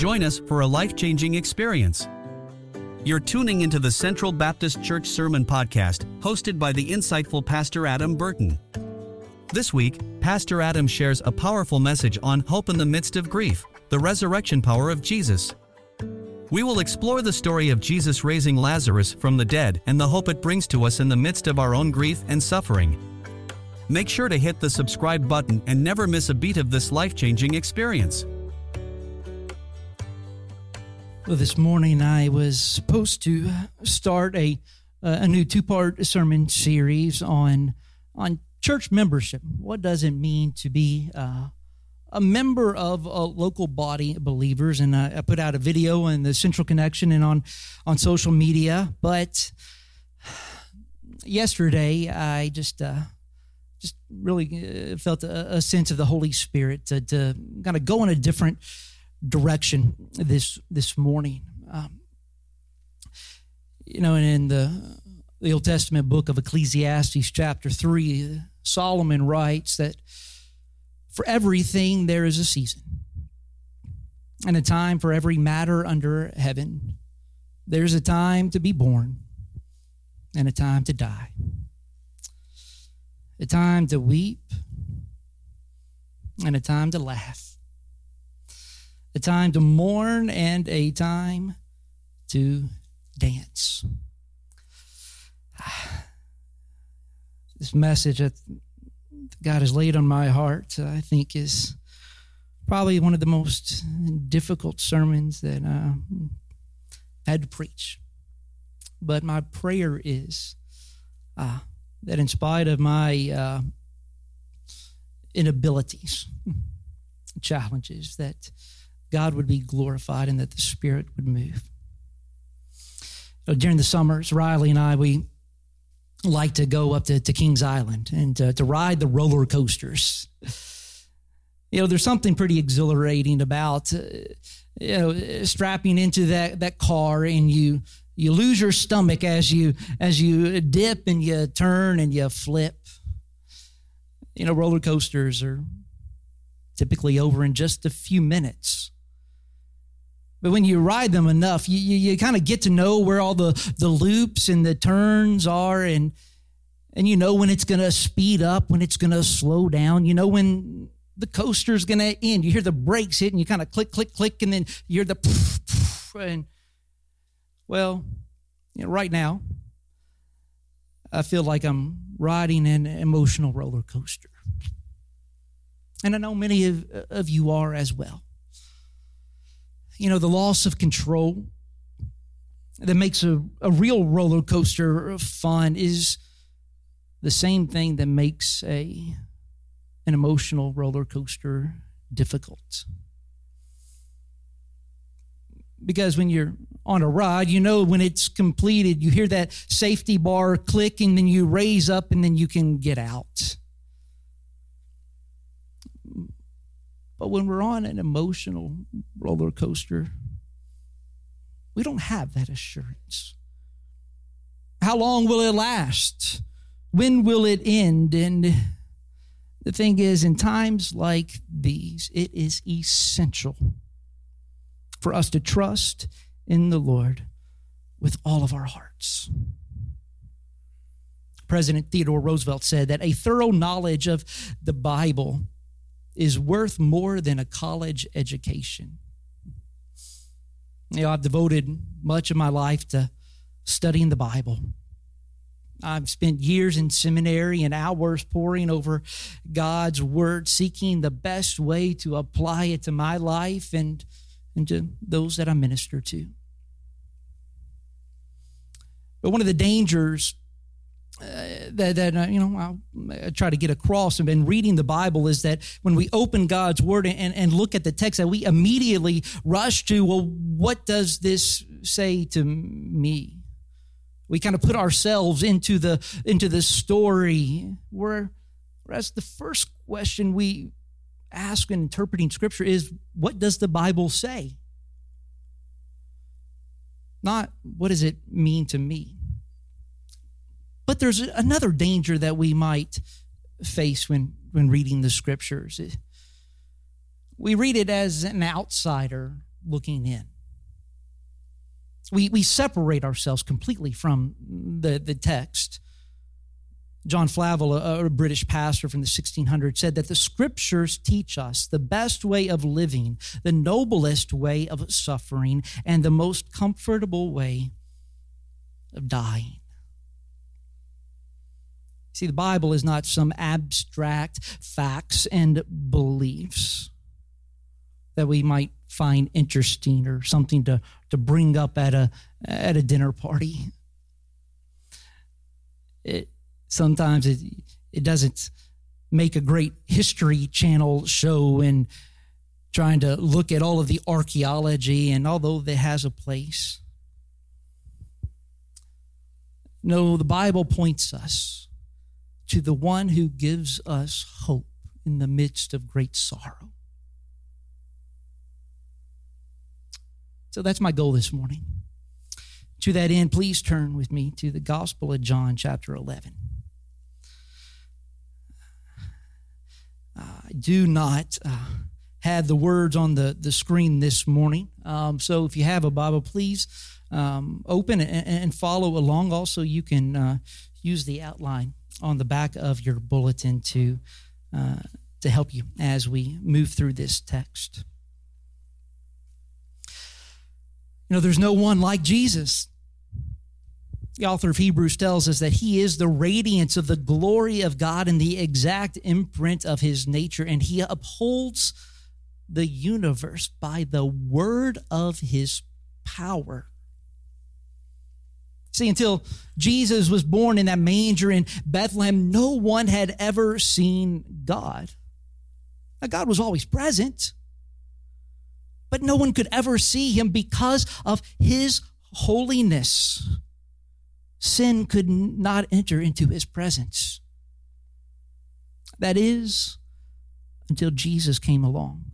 Join us for a life changing experience. You're tuning into the Central Baptist Church Sermon Podcast, hosted by the insightful Pastor Adam Burton. This week, Pastor Adam shares a powerful message on hope in the midst of grief, the resurrection power of Jesus. We will explore the story of Jesus raising Lazarus from the dead and the hope it brings to us in the midst of our own grief and suffering. Make sure to hit the subscribe button and never miss a beat of this life changing experience. Well, this morning I was supposed to start a a new two part sermon series on on church membership. What does it mean to be uh, a member of a local body of believers? And I, I put out a video in the Central Connection and on on social media. But yesterday I just uh, just really uh, felt a, a, sense of the Holy Spirit to, to kind of go in a different direction this this morning. Um, you know, and in the the Old Testament book of Ecclesiastes, chapter three, Solomon writes that for everything there is a season, and a time for every matter under heaven. There's a time to be born, and a time to die a time to weep, and a time to laugh, a time to mourn, and a time to dance. This message that God has laid on my heart, I think, is probably one of the most difficult sermons that I had to preach. But my prayer is uh, that in spite of my uh, inabilities, challenges, that God would be glorified and that the Spirit would move. So during the summers, Riley and I, we like to go up to, to Kings Island and uh, to ride the roller coasters. You know, there's something pretty exhilarating about, uh, you know, strapping into that, that car and you you lose your stomach as you as you dip and you turn and you flip you know roller coasters are typically over in just a few minutes but when you ride them enough you, you, you kind of get to know where all the, the loops and the turns are and and you know when it's going to speed up when it's going to slow down you know when the coaster's going to end you hear the brakes hit and you kind of click click click and then you hear the and well, you know, right now, I feel like I'm riding an emotional roller coaster. And I know many of, of you are as well. You know, the loss of control that makes a, a real roller coaster fun is the same thing that makes a an emotional roller coaster difficult because when you're on a ride, you know when it's completed, you hear that safety bar click and then you raise up and then you can get out. But when we're on an emotional roller coaster, we don't have that assurance. How long will it last? When will it end? And the thing is, in times like these, it is essential for us to trust in the Lord with all of our hearts. President Theodore Roosevelt said that a thorough knowledge of the Bible is worth more than a college education. You know, I've devoted much of my life to studying the Bible. I've spent years in seminary and hours poring over God's Word, seeking the best way to apply it to my life and and to those that I minister to. But one of the dangers uh, that, that uh, you know I'll, try to get across and been reading the Bible is that when we open God's Word and, and look at the text, that we immediately rush to, well, what does this say to me? We kind of put ourselves into the into the story. Whereas the first question we ask in interpreting Scripture is what does the Bible say? Not what does it mean to me? But there's another danger that we might face when, when reading the Scriptures. We read it as an outsider looking in. We, we separate ourselves completely from the, the text. John Flavel, a, a, British pastor from the 1600s, said that the scriptures teach us the best way of living, the noblest way of suffering, and the most comfortable way of dying. See, the Bible is not some abstract facts and beliefs that we might find interesting or something to, to bring up at a, at a dinner party. It, sometimes it, it doesn't make a great history channel show and trying to look at all of the archaeology and although it has a place no the bible points us to the one who gives us hope in the midst of great sorrow so that's my goal this morning to that end please turn with me to the gospel of john chapter 11 I do not uh, have the words on the, the screen this morning. Um, so if you have a Bible, please um, open and, and, follow along. Also, you can uh, use the outline on the back of your bulletin to, uh, to help you as we move through this text. You know, there's no one like Jesus. The author of Hebrews tells us that he is the radiance of the glory of God and the exact imprint of his nature, and he upholds the universe by the word of his power. See, until Jesus was born in that manger in Bethlehem, no one had ever seen God. Now, God was always present, but no one could ever see him because of his holiness sin could not enter into his presence. That is, until Jesus came along.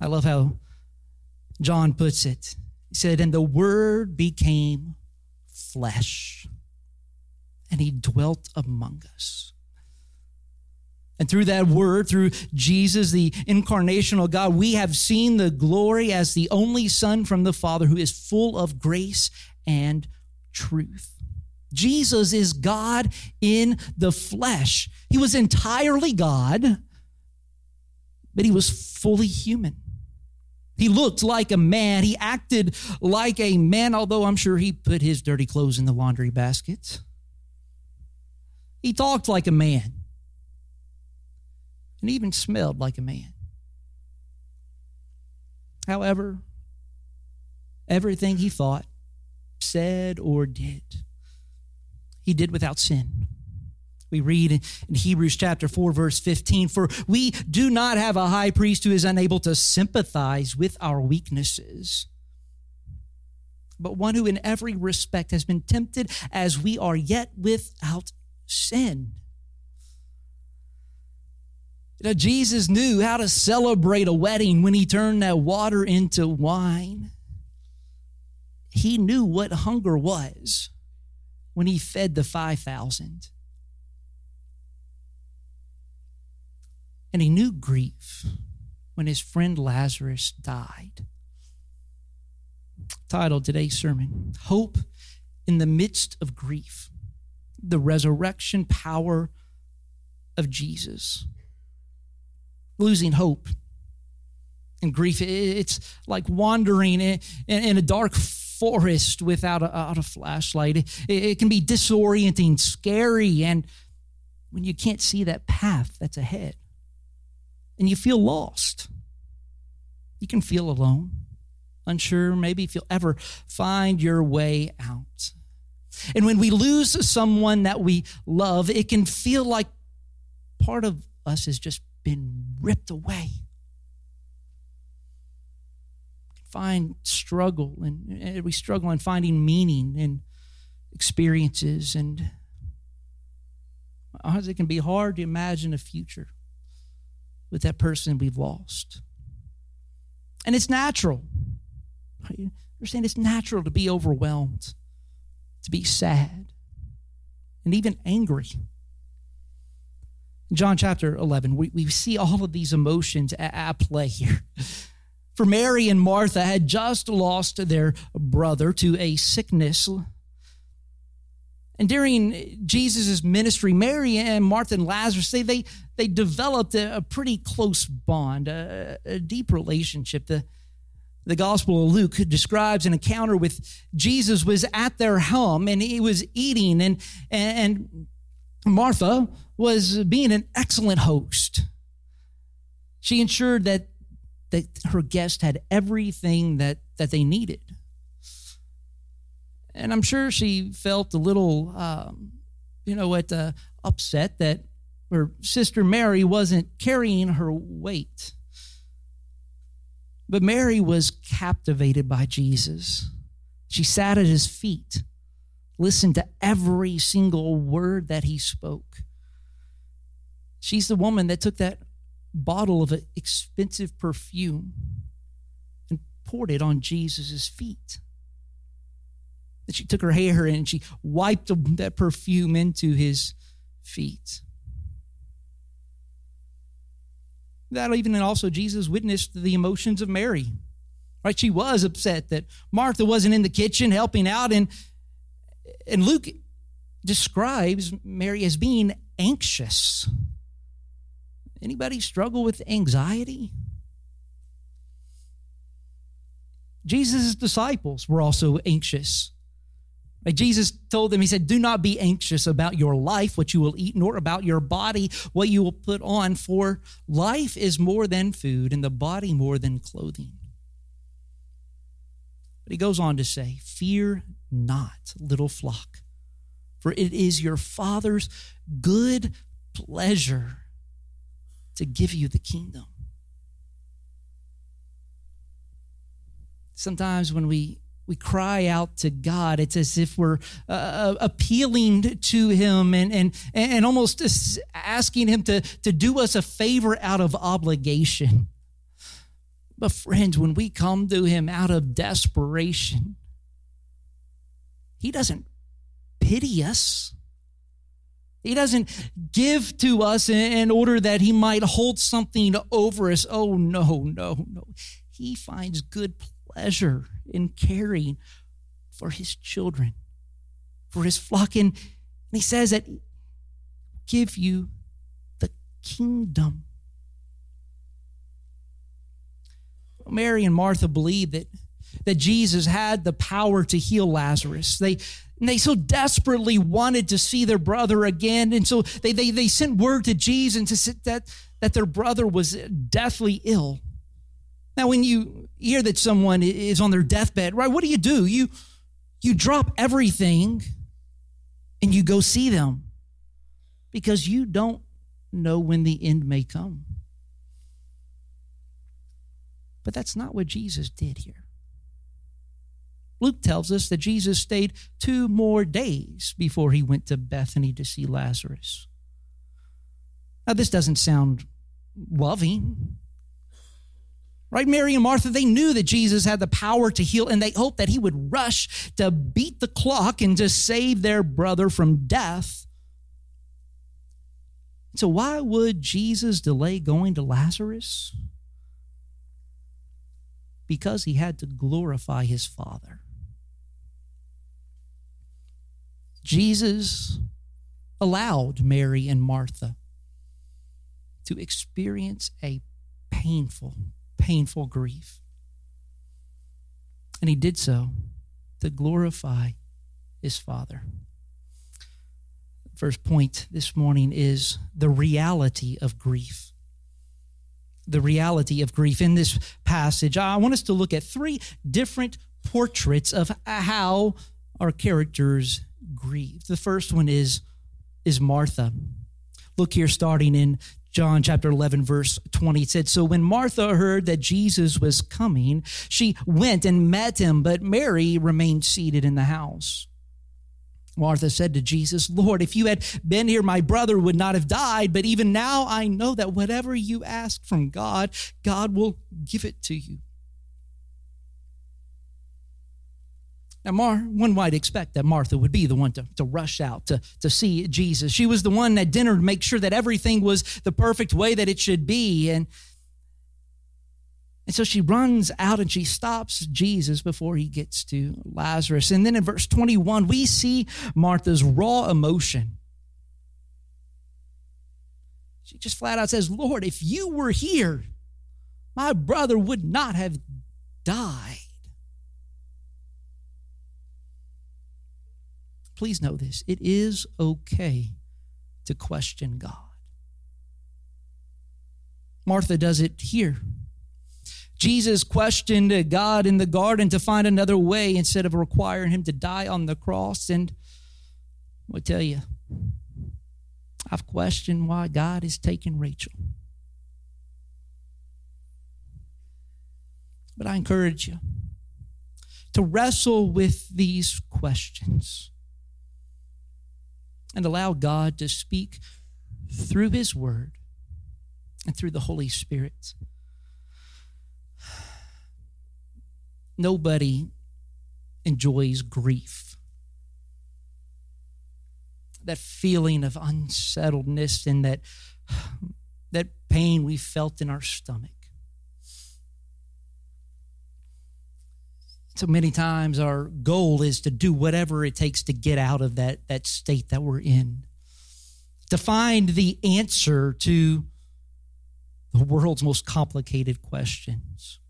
I love how John puts it. He said, And the Word became flesh, and he dwelt among us. And through that word, through Jesus, the incarnational God, we have seen the glory as the only Son from the Father who is full of grace and truth. Jesus is God in the flesh. He was entirely God, but he was fully human. He looked like a man. He acted like a man, although I'm sure he put his dirty clothes in the laundry basket. He talked like a man and even smelled like a man. However, everything he thought said or did, he did without sin. We read in Hebrews chapter 4, verse 15 For we do not have a high priest who is unable to sympathize with our weaknesses, but one who in every respect has been tempted as we are, yet without sin. You know, Jesus knew how to celebrate a wedding when he turned that water into wine he knew what hunger was when he fed the 5,000. And he knew grief when his friend Lazarus died. Title today's sermon Hope in the Midst of Grief The Resurrection Power of Jesus. Losing hope and grief, it's like wandering in a dark forest without a, a flashlight. It, it can be disorienting, scary, and when you can't see that path that's ahead and you feel lost, you can feel alone, unsure, maybe if you'll ever find your way out. And when we lose someone that we love, it can feel like part of us has just been ripped away. Find struggle and we struggle in finding meaning in experiences and it can be hard to imagine a future with that person we've lost. And it's natural. You're saying it's natural to be overwhelmed, to be sad, and even angry. In John chapter 11, we, we see all of these emotions at, at play here. For Mary and Martha had just lost their brother to a sickness. And during Jesus' ministry, Mary and Martha and Lazarus, they, they, they developed a, a pretty close bond, a, a deep relationship. The, the Gospel of Luke describes an encounter with Jesus was at their home and he was eating and, and Martha was being an excellent host. She ensured that, that her guest had everything that, that they needed. And I'm sure she felt a little, um, you know what, uh, upset that her sister Mary wasn't carrying her weight. But Mary was captivated by Jesus. She sat at his feet, listened to every single word that he spoke. She's the woman that took that bottle of expensive perfume and poured it on Jesus' feet. That she took her hair and she wiped that perfume into his feet. That even and also Jesus witnessed the emotions of Mary. Right? She was upset that Martha wasn't in the kitchen helping out. And, and Luke describes Mary as being anxious. Anybody struggle with anxiety? Jesus' disciples were also anxious. Like Jesus told them, He said, Do not be anxious about your life, what you will eat, nor about your body, what you will put on, for life is more than food, and the body more than clothing. But he goes on to say, Fear not, little flock, for it is your Father's good pleasure to give you the kingdom. Sometimes when we we cry out to God. It's as if we're uh, uh appealing to Him and, and, and almost asking Him to, to do us a favor out of obligation. But, friends, when we come to Him out of desperation, He doesn't pity us. He doesn't give to us in order that He might hold something over us. Oh, no, no, no. He finds good pleasure in caring for his children, for his flock. And, he says that give you the kingdom. Mary and Martha believed that, that Jesus had the power to heal Lazarus. They, they so desperately wanted to see their brother again. And so they, they, they sent word to Jesus to that, that their brother was deathly ill. Now, when you hear that someone is on their deathbed, right, what do you do? You, you drop everything and you go see them because you don't know when the end may come. But that's not what Jesus did here. Luke tells us that Jesus stayed two more days before he went to Bethany to see Lazarus. Now, this doesn't sound loving right? Mary and Martha, they knew that Jesus had the power to heal, and they hoped that he would rush to beat the clock and to save their brother from death. So, why would Jesus delay going to Lazarus? Because he had to glorify his Father. Jesus allowed Mary and Martha to experience a painful painful grief. And he did so to glorify his Father. First point this morning is the reality of grief. The reality of grief. In this passage, I want us to look at three different portraits of how our characters grieve. The first one is, is Martha. Look here, starting in John chapter 11, verse 20 it said, So when Martha heard that Jesus was coming, she went and met him, but Mary remained seated in the house. Martha said to Jesus, Lord, if you had been here, my brother would not have died. But even now I know that whatever you ask from God, God will give it to you. Now, Mar, one might expect that Martha would be the one to, to rush out to, to see Jesus. She was the one at dinner to make sure that everything was the perfect way that it should be. And, and And so she runs out and she stops Jesus before he gets to Lazarus. And then in verse 21, we see Martha's raw emotion. She just flat out says, Lord, if you were here, my brother would not have died. Please know this it is okay to question God. Martha does it here. Jesus questioned God in the garden to find another way instead of requiring him to die on the cross. And I tell you, I've questioned why God is taking Rachel. But I encourage you to wrestle with these questions and allow God to speak through His Word and through the Holy Spirit. Nobody enjoys grief. That feeling of unsettledness and that, that pain we felt in our stomach. So many times our goal is to do whatever it takes to get out of that, that state that we're in, to find the answer to the world's most complicated questions.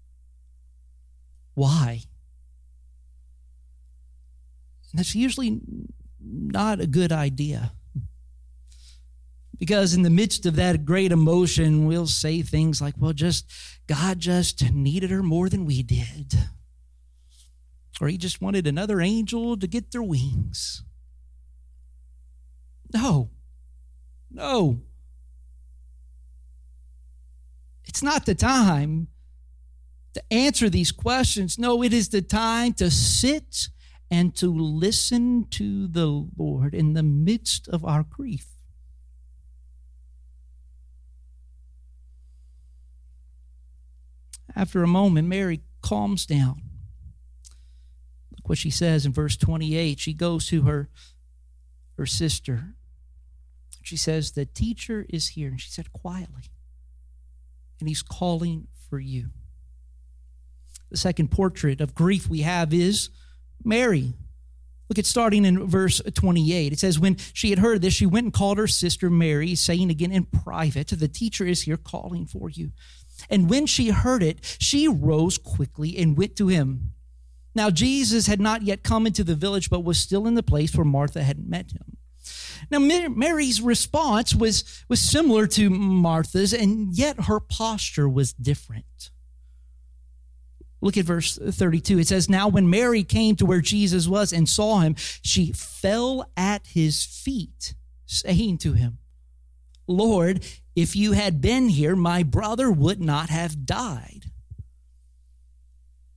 Why? And that's usually not a good idea. Because in the midst of that great emotion, we'll say things like, well, just God just needed her more than we did. Or he just wanted another angel to get their wings. No. No. It's not the time to answer these questions. No, it is the time to sit and to listen to the Lord in the midst of our grief. After a moment, Mary calms down. What she says in verse 28. She goes to her, her sister. She says, The teacher is here. And she said, quietly, and he's calling for you. The second portrait of grief we have is Mary. Look at starting in verse 28. It says, When she had heard this, she went and called her sister Mary, saying again in private, The teacher is here calling for you. And when she heard it, she rose quickly and went to him. Now, Jesus had not yet come into the village, but was still in the place where Martha had met him. Now, Mary's response was, was similar to Martha's, and yet her posture was different. Look at verse 32. It says, Now when Mary came to where Jesus was and saw him, she fell at his feet, saying to him, Lord, if you had been here, my brother would not have died.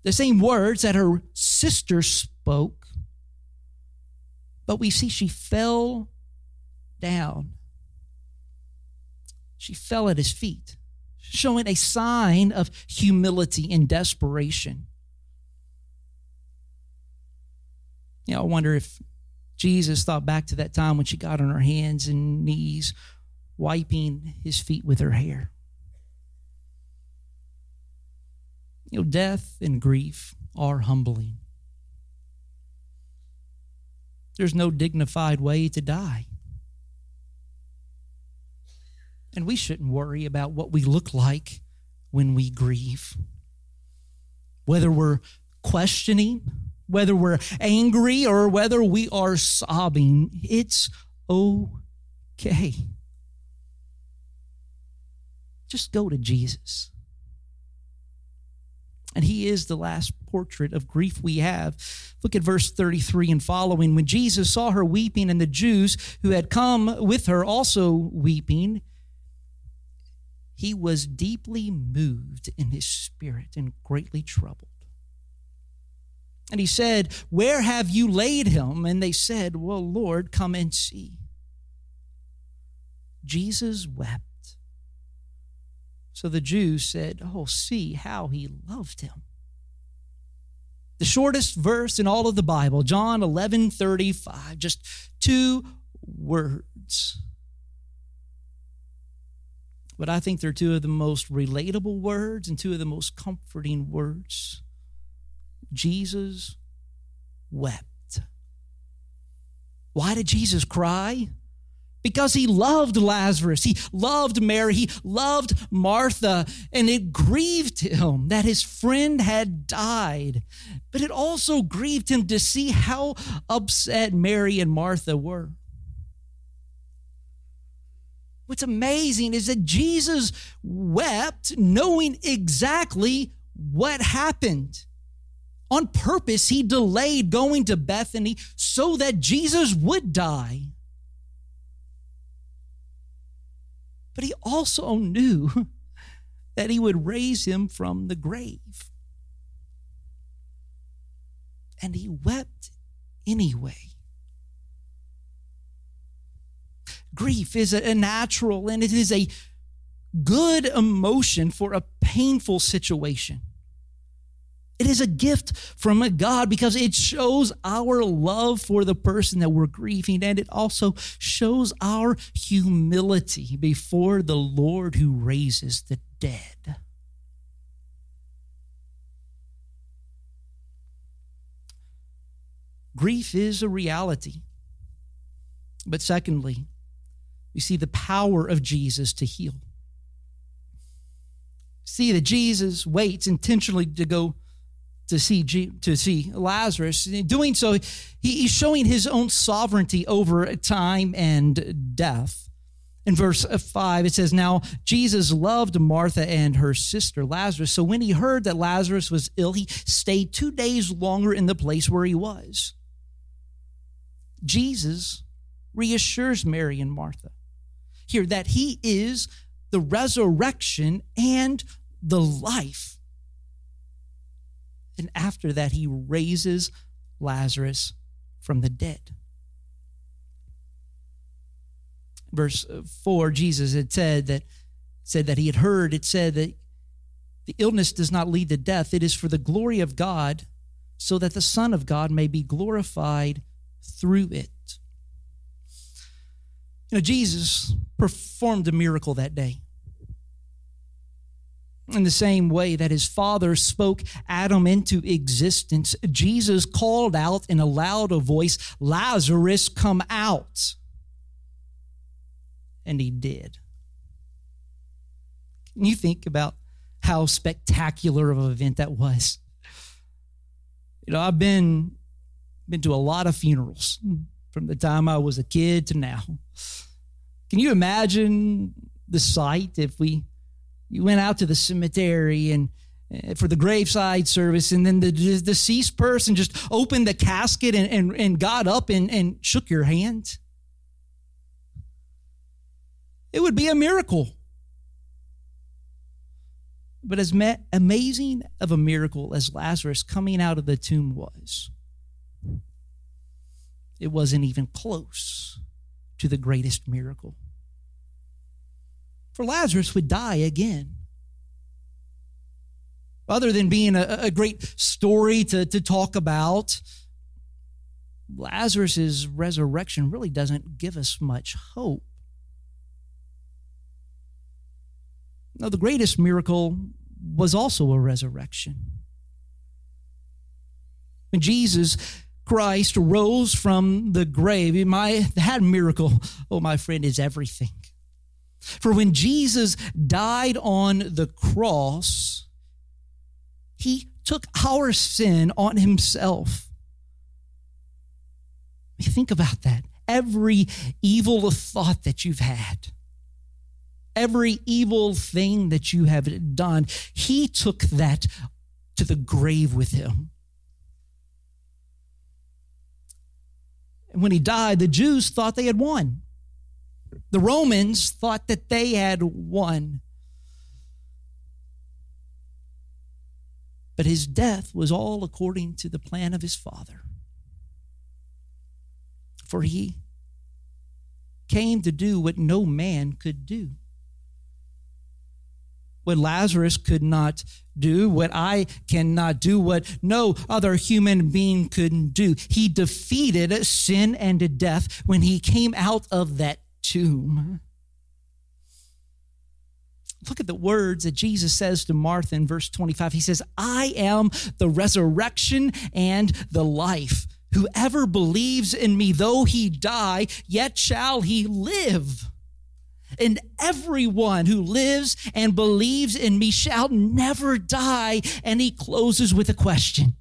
The same words that her sister spoke, but we see she fell down. She fell at his feet, showing a sign of humility and desperation. You know, I wonder if Jesus thought back to that time when she got on her hands and knees, wiping his feet with her hair. You know, death and grief are humbling. There's no dignified way to die. And we shouldn't worry about what we look like when we grieve. Whether we're questioning, whether we're angry, or whether we are sobbing, it's okay. Just go to Jesus. And he is the last portrait of grief we have. Look at verse 33 and following. When Jesus saw her weeping, and the Jews who had come with her also weeping, he was deeply moved in his spirit and greatly troubled. And he said, Where have you laid him? And they said, Well, Lord, come and see. Jesus wept. So the Jews said, Oh, see how he loved him. The shortest verse in all of the Bible, John 11 35, just two words But I think they're two of the most relatable words and two of the most comforting words. Jesus wept. Why did Jesus cry? Because he loved Lazarus, he loved Mary, he loved Martha, and it grieved him that his friend had died. But it also grieved him to see how upset Mary and Martha were. What's amazing is that Jesus wept knowing exactly what happened. On purpose, he delayed going to Bethany so that Jesus would die. But he also knew that he would raise him from the grave. And he wept anyway. Grief is a natural and it is a good emotion for a painful situation. It is a gift from a God because it shows our love for the person that we're grieving, and it also shows our humility before the Lord who raises the dead. Grief is a reality. But secondly, we see the power of Jesus to heal. See that Jesus waits intentionally to go to see to see Lazarus. In doing so, he's showing his own sovereignty over time and death. In verse 5, it says, Now Jesus loved Martha and her sister Lazarus. So when he heard that Lazarus was ill, he stayed two days longer in the place where he was. Jesus reassures Mary and Martha here that he is the resurrection and the life. And after that, he raises Lazarus from the dead. Verse 4, Jesus had said that said that he had heard, it said that the illness does not lead to death. It is for the glory of God, so that the Son of God may be glorified through it. You know, Jesus performed a miracle that day. In the same way that his father spoke Adam into existence, Jesus called out in a loud voice, Lazarus, come out. And he did. Can you think about how spectacular of an event that was? You know, I've been been to a lot of funerals from the time I was a kid to now. Can you imagine the sight if we you went out to the cemetery and uh, for the graveside service and then the, the deceased person just opened the casket and, and, and got up and, and shook your hand? It would be a miracle. But as ma- amazing of a miracle as Lazarus coming out of the tomb was, it wasn't even close to the greatest miracle. For Lazarus would die again. Other than being a, a great story to, to talk about, Lazarus' resurrection really doesn't give us much hope. Now, the greatest miracle was also a resurrection. When Jesus Christ rose from the grave. My that miracle, oh my friend, is everything. For when Jesus died on the cross, he took our sin on himself. Think about that. Every evil thought that you've had, every evil thing that you have done, he took that to the grave with him. And when he died, the Jews thought they had won. The Romans thought that they had won. But his death was all according to the plan of his Father. For he came to do what no man could do what Lazarus could not do, what I cannot do, what no other human being could do. He defeated sin and death when he came out of that tomb. Look at the words that Jesus says to Martha in verse 25. He says, I am the resurrection and the life. Whoever believes in me, though he die, yet shall he live. And everyone who lives and believes in me shall never die. And he closes with a question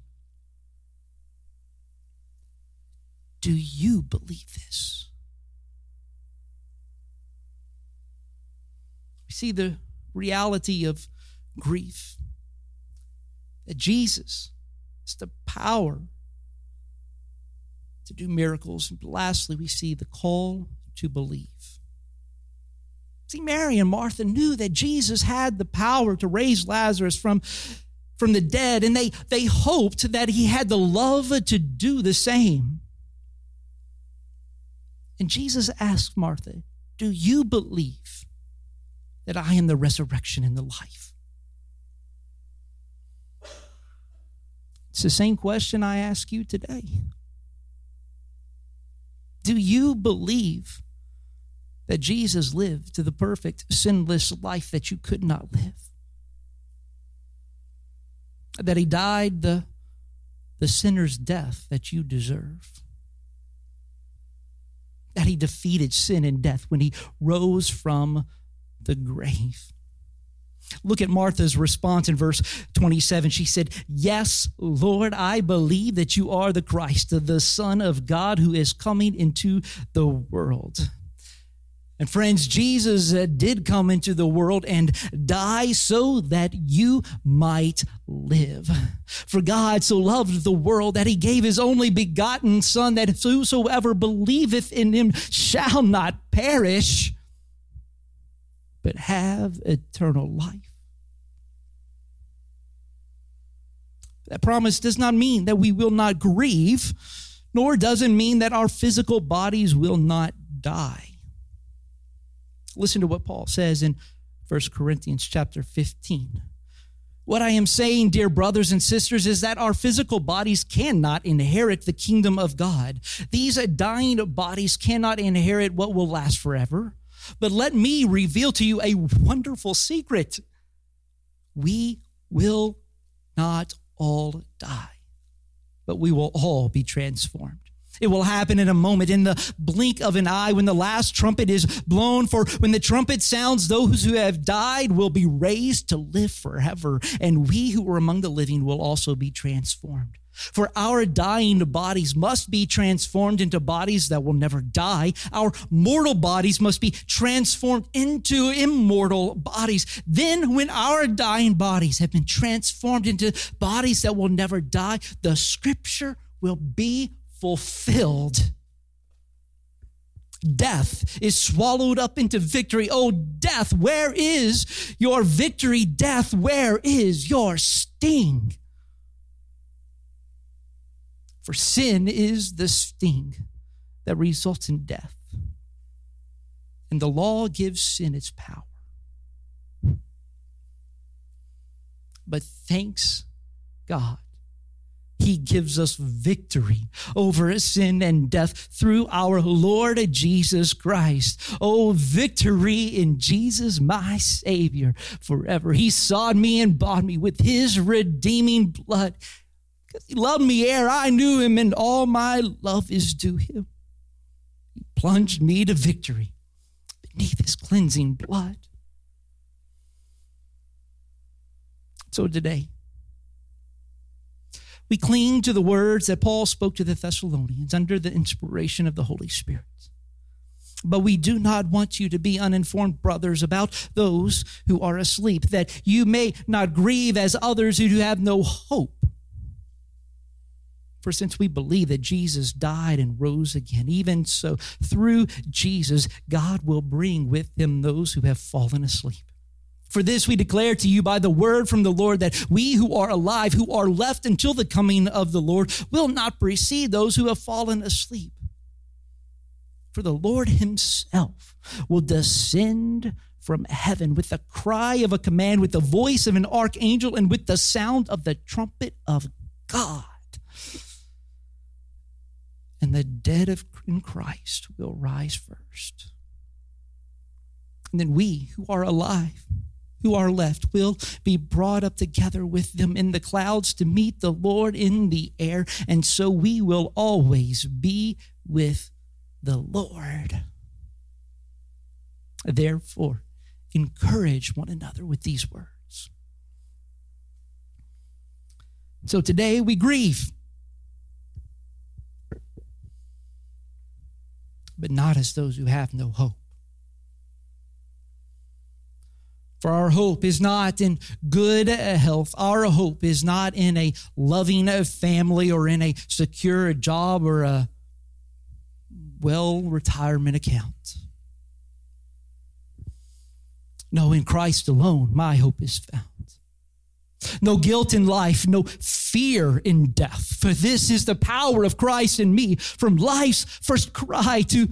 Do you believe this? See the reality of grief. That Jesus is the power to do miracles. And lastly, we see the call to believe. See, Mary and Martha knew that Jesus had the power to raise Lazarus from, from the dead, and they, they hoped that he had the love to do the same. And Jesus asked Martha, Do you believe that I am the resurrection and the life? It's the same question I ask you today. Do you believe that Jesus lived to the perfect, sinless life that you could not live? That he died the, the sinner's death that you deserve? That he defeated sin and death when he rose from the grave. Look at Martha's response in verse 27. She said, Yes, Lord, I believe that you are the Christ, the Son of God who is coming into the world. And friends, Jesus uh, did come into the world and die so that you might live. For God so loved the world that he gave his only begotten Son, that whosoever believeth in him shall not perish, but have eternal life. That promise does not mean that we will not grieve, nor does it mean that our physical bodies will not die. Listen to what Paul says in 1 Corinthians chapter 15. What I am saying, dear brothers and sisters, is that our physical bodies cannot inherit the kingdom of God. These dying bodies cannot inherit what will last forever. But let me reveal to you a wonderful secret. We will not all die, but we will all be transformed. It will happen in a moment, in the blink of an eye, when the last trumpet is blown. For when the trumpet sounds, those who have died will be raised to live forever, and we who are among the living will also be transformed. For our dying bodies must be transformed into bodies that will never die. Our mortal bodies must be transformed into immortal bodies. Then, when our dying bodies have been transformed into bodies that will never die, the scripture will be fulfilled. Death is swallowed up into victory. Oh, death, where is your victory? Death, where is your sting? For sin is the sting that results in death. And the law gives sin its power. But thanks God, He gives us victory over sin and death through our Lord Jesus Christ. Oh, victory in Jesus, my Savior, forever. He sought me and bought me with His redeeming blood he loved me ere I knew him, and all my love is due him. He plunged me to victory beneath his cleansing blood. So today, we cling to the words that Paul spoke to the Thessalonians under the inspiration of the Holy Spirit. But we do not want you to be uninformed, brothers, about those who are asleep, that you may not grieve as others who have no hope. For since we believe that Jesus died and rose again, even so, through Jesus, God will bring with him those who have fallen asleep. For this we declare to you by the word from the Lord that we who are alive, who are left until the coming of the Lord, will not precede those who have fallen asleep. For the Lord himself will descend from heaven with the cry of a command, with the voice of an archangel, and with the sound of the trumpet of God and the dead of, in Christ will rise first. And then we who are alive who are left will be brought up together with them in the clouds to meet the Lord in the air, and so we will always be with the Lord. Therefore, encourage one another with these words. So today we grieve, but not as those who have no hope. For our hope is not in good health. Our hope is not in a loving family or in a secure job or a well retirement account. No, in Christ alone, my hope is found. No guilt in life, no fear in death. For this is the power of Christ in me from life's first cry to,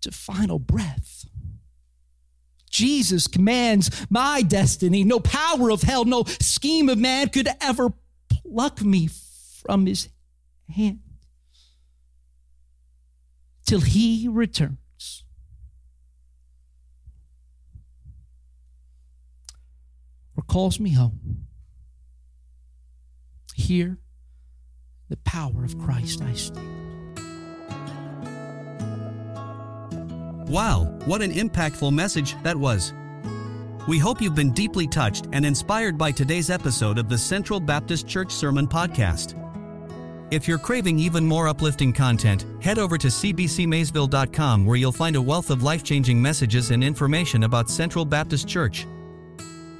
to final breath. Jesus commands my destiny. No power of hell, no scheme of man could ever pluck me from his hand till he returns. Or calls me home. Here, the power of Christ I stand. Wow, what an impactful message that was. We hope you've been deeply touched and inspired by today's episode of the Central Baptist Church Sermon Podcast. If you're craving even more uplifting content, head over to cbcmaysville.com where you'll find a wealth of life changing messages and information about Central Baptist Church.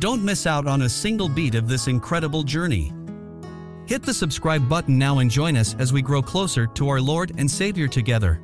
Don't miss out on a single beat of this incredible journey. Hit the subscribe button now and join us as we grow closer to our Lord and Savior together.